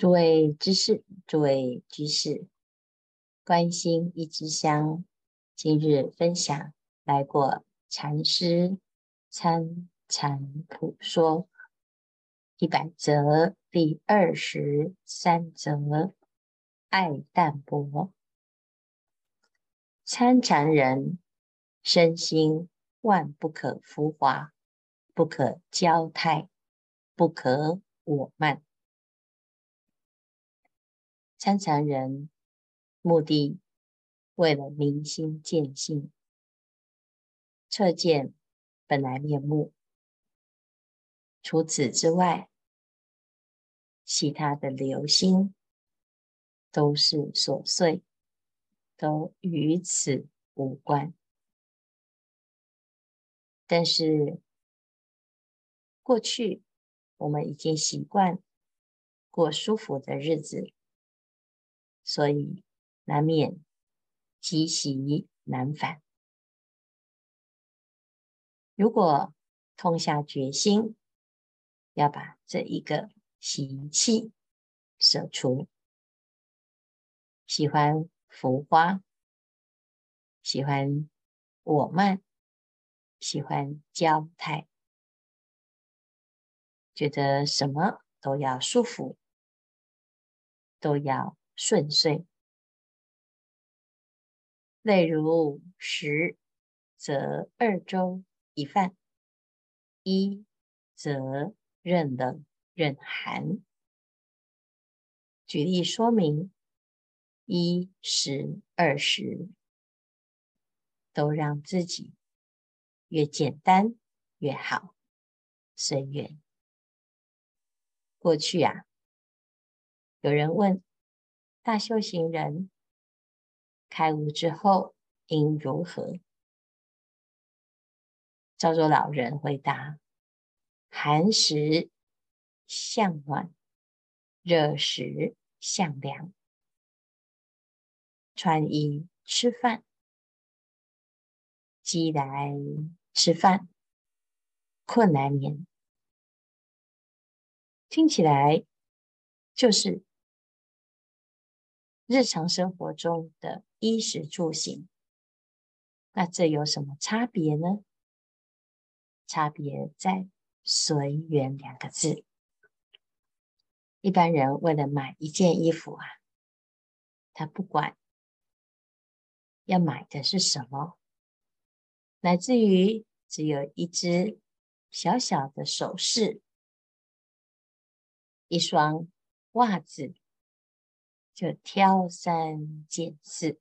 诸位知识，诸位居士，关心一枝香，今日分享来过禅师参禅普说一百则第二十三则，爱淡泊。参禅人身心万不可浮华，不可骄态，不可我慢。参禅人目的为了明心见性，彻见本来面目。除此之外，其他的流心都是琐碎，都与此无关。但是过去我们已经习惯过舒服的日子。所以难免积习难返。如果痛下决心，要把这一个习气舍除，喜欢浮华，喜欢我慢，喜欢骄态，觉得什么都要舒服，都要。顺遂，例如食则二粥一饭，衣则任冷任寒。举例说明，一食二食，都让自己越简单越好，随缘。过去啊，有人问。大修行人开悟之后应如何？昭州老人回答：寒时向暖，热时向凉。穿衣吃饭，饥来吃饭，困来眠。听起来就是。日常生活中的衣食住行，那这有什么差别呢？差别在“随缘”两个字。一般人为了买一件衣服啊，他不管要买的是什么，乃至于只有一只小小的首饰、一双袜子。就挑三拣四，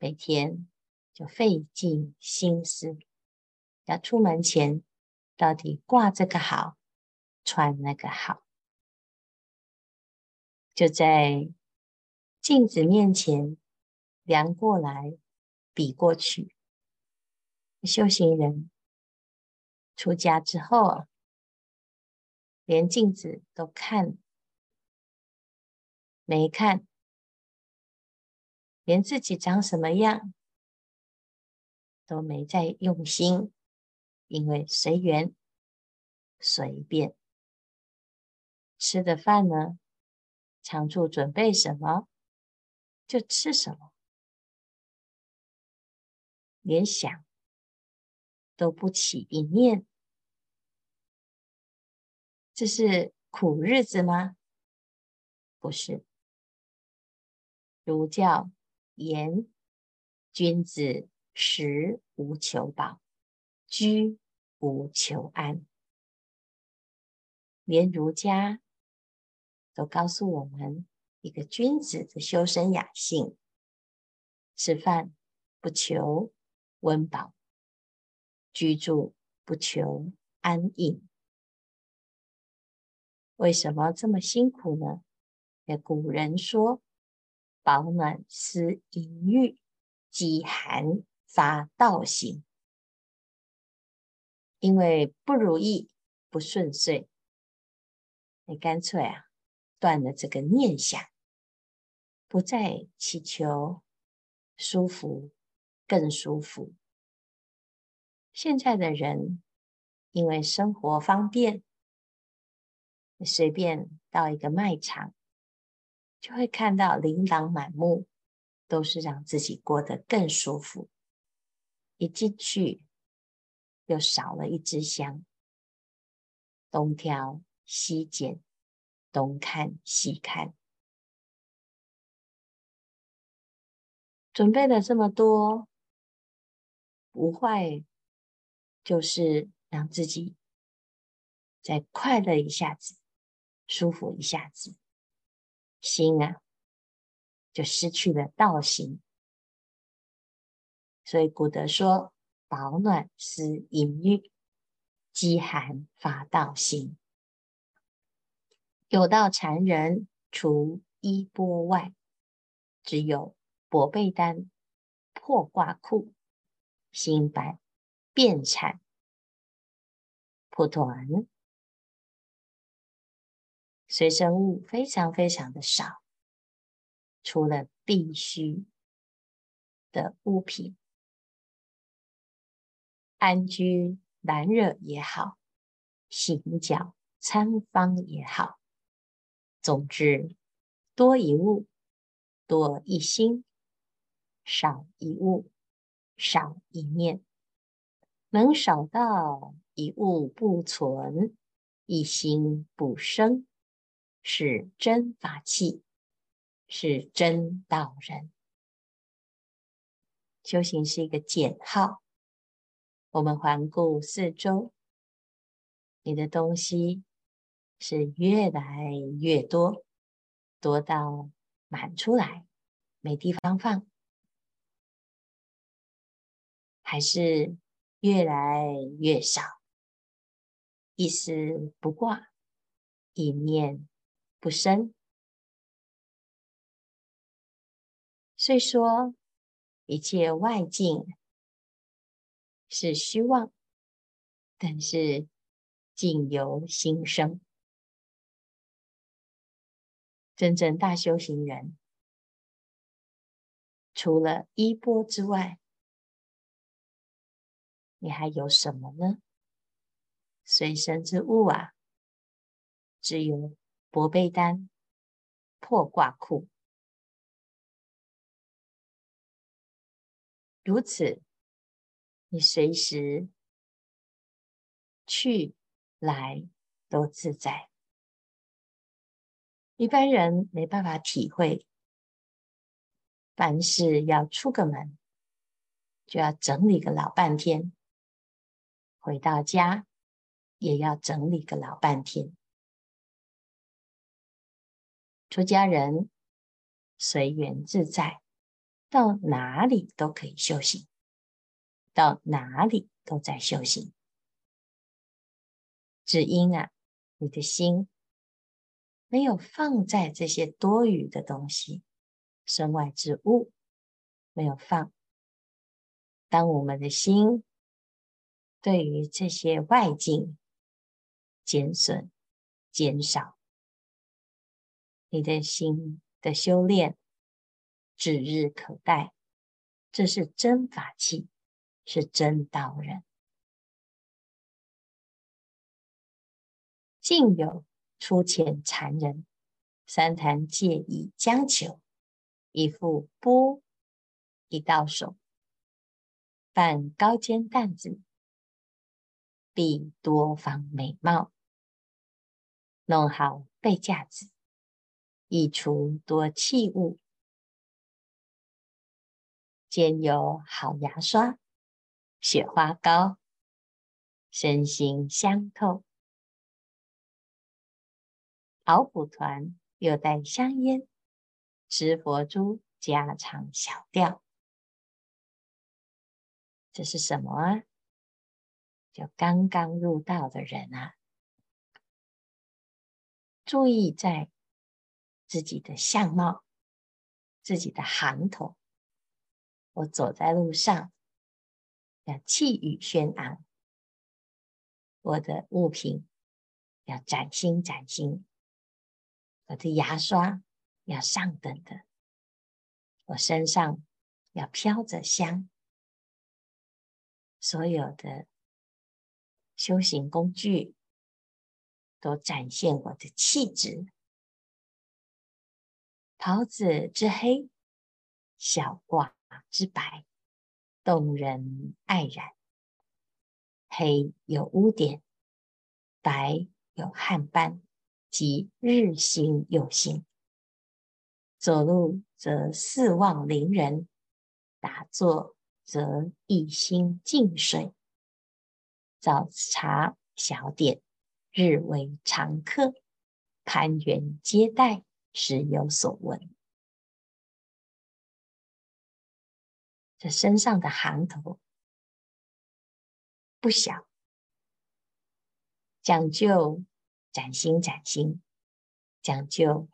每天就费尽心思，要出门前到底挂这个好，穿那个好，就在镜子面前量过来，比过去。修行人出家之后，连镜子都看。没看，连自己长什么样都没在用心，因为随缘随便。吃的饭呢，常住准备什么就吃什么，连想都不起一念。这是苦日子吗？不是。儒教言：君子食无求饱，居无求安。连儒家都告诉我们，一个君子的修身养性，吃饭不求温饱，居住不求安逸。为什么这么辛苦呢？古人说。饱暖思淫欲，饥寒发盗行。因为不如意、不顺遂，你干脆啊断了这个念想，不再祈求舒服、更舒服。现在的人因为生活方便，随便到一个卖场就会看到琳琅满目，都是让自己过得更舒服。一进去，又少了一支香，东挑西拣，东看西看，准备了这么多，不坏，就是让自己再快乐一下子，舒服一下子，心啊，就失去了道行。所以古德说：“保暖思淫欲，饥寒发道行。有道禅人，除衣钵外，只有薄被单、破褂裤、新版便产蒲团，随身物非常非常的少，除了必须的物品。”安居难惹也好，行脚参方也好，总之多一物多一心，少一物少一念，能少到一物不存，一心不生，是真法器，是真道人。修行是一个减号。我们环顾四周，你的东西是越来越多，多到满出来，没地方放，还是越来越少，一丝不挂，一念不生。虽说一切外境。是虚妄，但是境由心生。真正大修行人，除了衣钵之外，你还有什么呢？随身之物啊，只有薄被单、破褂裤，如此。你随时去来都自在，一般人没办法体会。凡事要出个门，就要整理个老半天；回到家，也要整理个老半天。出家人随缘自在，到哪里都可以修行。到哪里都在修行，只因啊，你的心没有放在这些多余的东西、身外之物，没有放。当我们的心对于这些外境减损、减少，你的心的修炼指日可待。这是真法器。是真道人，竟有出遣缠人，三坛芥以将求，一副钵，一到手，扮高肩担子，必多方美貌，弄好背架子，一橱多器物，兼有好牙刷。雪花膏，身心相透；熬蒲团又带香烟，持佛珠家常小调。这是什么啊？就刚刚入道的人啊，注意在自己的相貌、自己的行头。我走在路上。要气宇轩昂，我的物品要崭新崭新，我的牙刷要上等的，我身上要飘着香，所有的修行工具都展现我的气质，袍子之黑，小褂之白，动人爱染。黑有污点，白有汗斑，即日新又新。走路则四望邻人，打坐则一心静水。早茶小点，日为常客，攀缘接待，时有所闻。这身上的行头。不小，讲究崭新崭新，讲究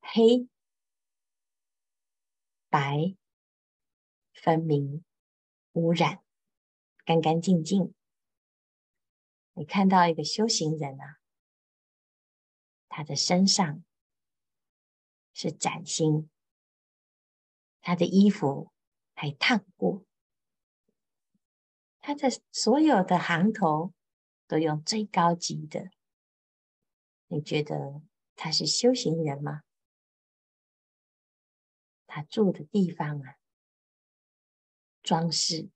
黑白分明、无染、干干净净。你看到一个修行人啊，他的身上是崭新，他的衣服还烫过。他的所有的行头都用最高级的，你觉得他是修行人吗？他住的地方啊，装饰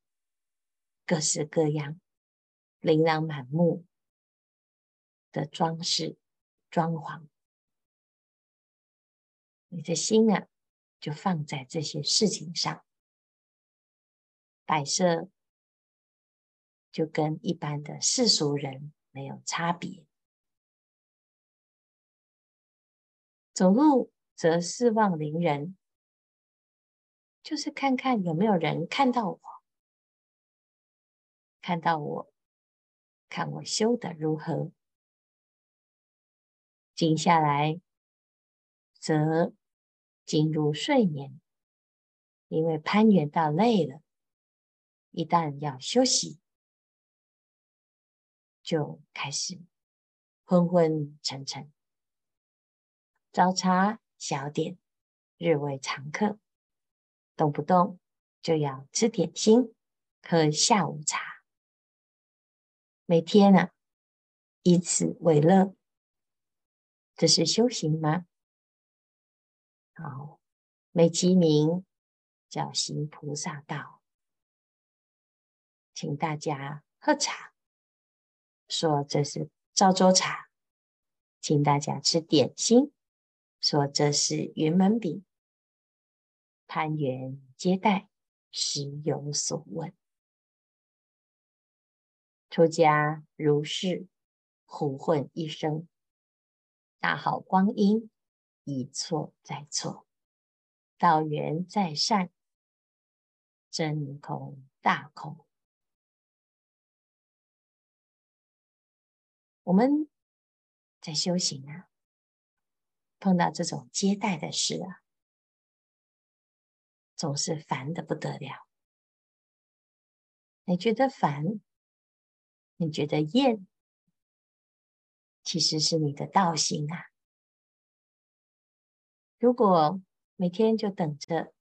各式各样、琳琅满目的装饰装潢，你的心啊，就放在这些事情上，摆设。就跟一般的世俗人没有差别。走路则四望邻人，就是看看有没有人看到我，看到我，看我修得如何。静下来，则进入睡眠，因为攀援到累了，一旦要休息。就开始昏昏沉沉，早茶小点，日为常客，动不动就要吃点心，喝下午茶，每天呢、啊、以此为乐，这是修行吗？好，美其名叫行菩萨道，请大家喝茶。说这是赵州茶，请大家吃点心。说这是云门饼，攀缘接待，时有所闻。出家如是，胡混一生，大好光阴，一错再错，道缘再善，真空大空。我们在修行啊，碰到这种接待的事啊，总是烦得不得了。你觉得烦，你觉得厌，其实是你的道心啊。如果每天就等着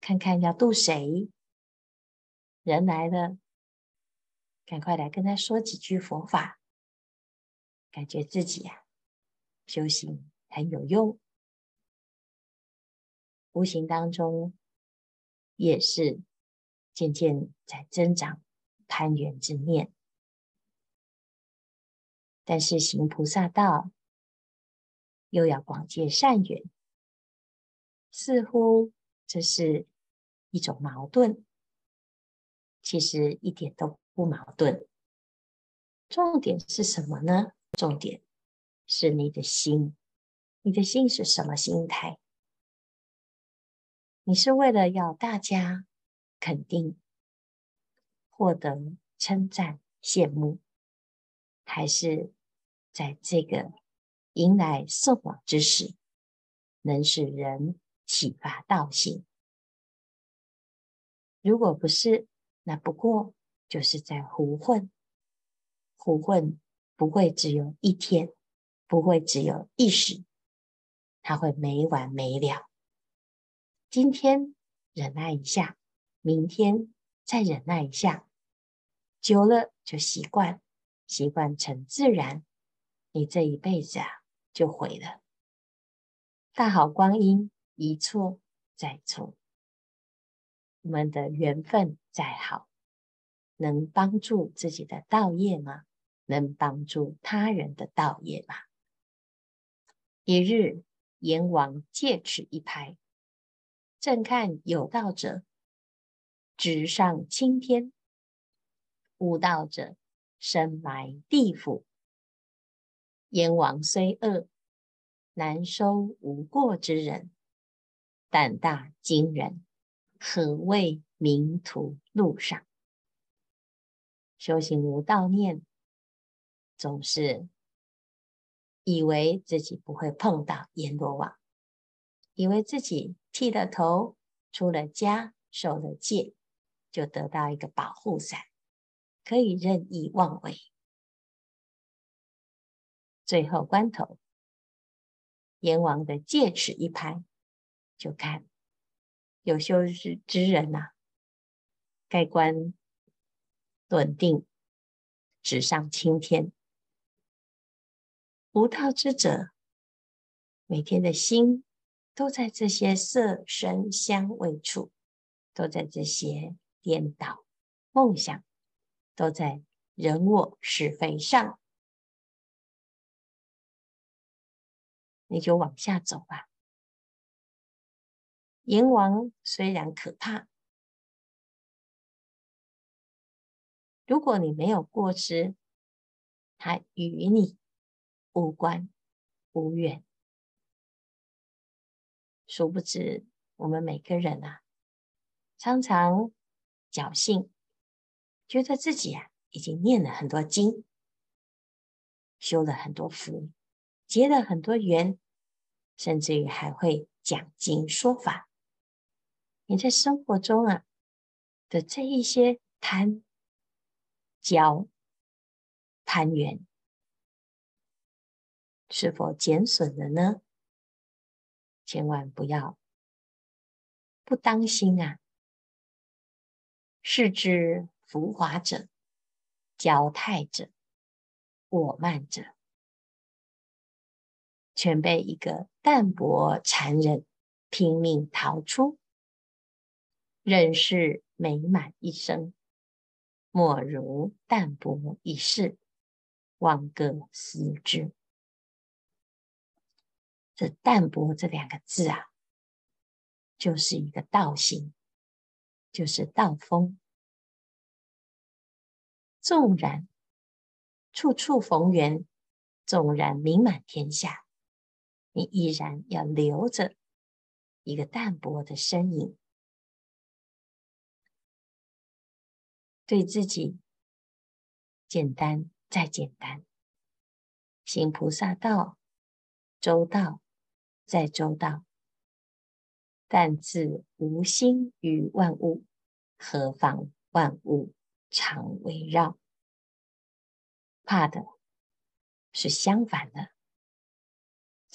看看要度谁，人来了，赶快来跟他说几句佛法。感觉自己啊，修行很有用，无形当中也是渐渐在增长攀缘之念。但是行菩萨道，又要广结善缘，似乎这是一种矛盾，其实一点都不矛盾。重点是什么呢？重点是你的心，你的心是什么心态？你是为了要大家肯定、获得称赞、羡慕，还是在这个迎来送往之时，能使人启发道心？如果不是，那不过就是在胡混，胡混。不会只有一天，不会只有一时，它会没完没了。今天忍耐一下，明天再忍耐一下，久了就习惯，习惯成自然，你这一辈子啊就毁了。大好光阴一错再错，我们的缘分再好，能帮助自己的道业吗？能帮助他人的道业吗？一日，阎王戒尺一拍，正看有道者直上青天，无道者深埋地府。阎王虽恶，难收无过之人，胆大惊人，何谓迷途路上？修行无道念，总是以为自己不会碰到阎罗王，以为自己剃了头、出了家、受了戒，就得到一个保护伞，可以任意妄为。最后关头，阎王的戒尺一拍，就看有修之之人呐、啊，盖棺论定，直上青天；无道之者，每天的心都在这些色声香味触，都在这些颠倒梦想，都在人我是非上。你就往下走吧。阎王虽然可怕，如果你没有过失，他与你无关无缘。殊不知，我们每个人啊，常常侥幸，觉得自己啊已经念了很多经，修了很多福。结了很多缘，甚至于还会讲经说法。你在生活中啊的这一些贪、骄、攀缘，是否减损了呢？千万不要不当心啊！是之浮华者、骄态者、我慢者。全被一个淡泊残忍拼命逃出，任是美满一生，莫如淡泊一世，望各思之。这淡泊这两个字啊，就是一个道行，就是道风。纵然处处逢缘，纵然名满天下。你依然要留着一个淡泊的身影，对自己简单再简单，行菩萨道，周到再周到，但自无心于万物，何妨万物常围绕？怕的是相反的。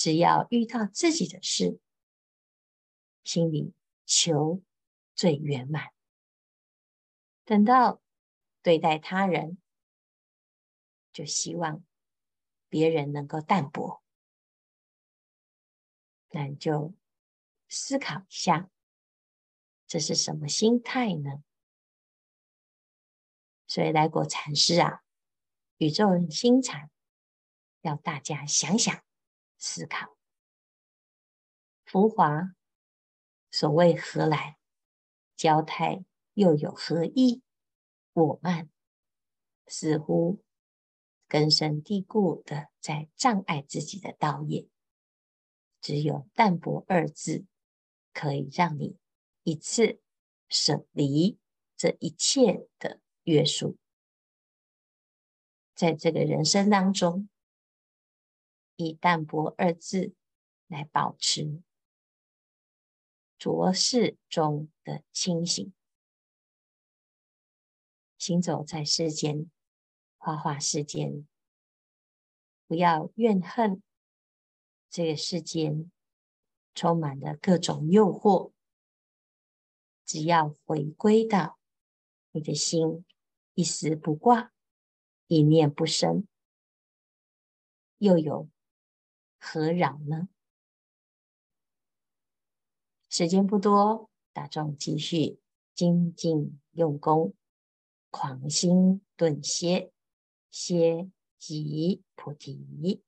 只要遇到自己的事，心里求最圆满。等到对待他人，就希望别人能够淡泊。那你就思考一下，这是什么心态呢？所以来果禅师啊，宇宙心禅，要大家想想。思考，浮华，所谓何来？骄态又有何意？我慢，似乎根深蒂固的在障碍自己的道业。只有淡泊二字，可以让你一次舍离这一切的约束，在这个人生当中。以淡泊二字来保持浊世中的清醒，行走在世间，花花世间，不要怨恨这个世间充满了各种诱惑，只要回归到你的心，一丝不挂，一念不生，又有。何扰呢？时间不多，大众继续精进用功，狂心顿歇，歇即菩提。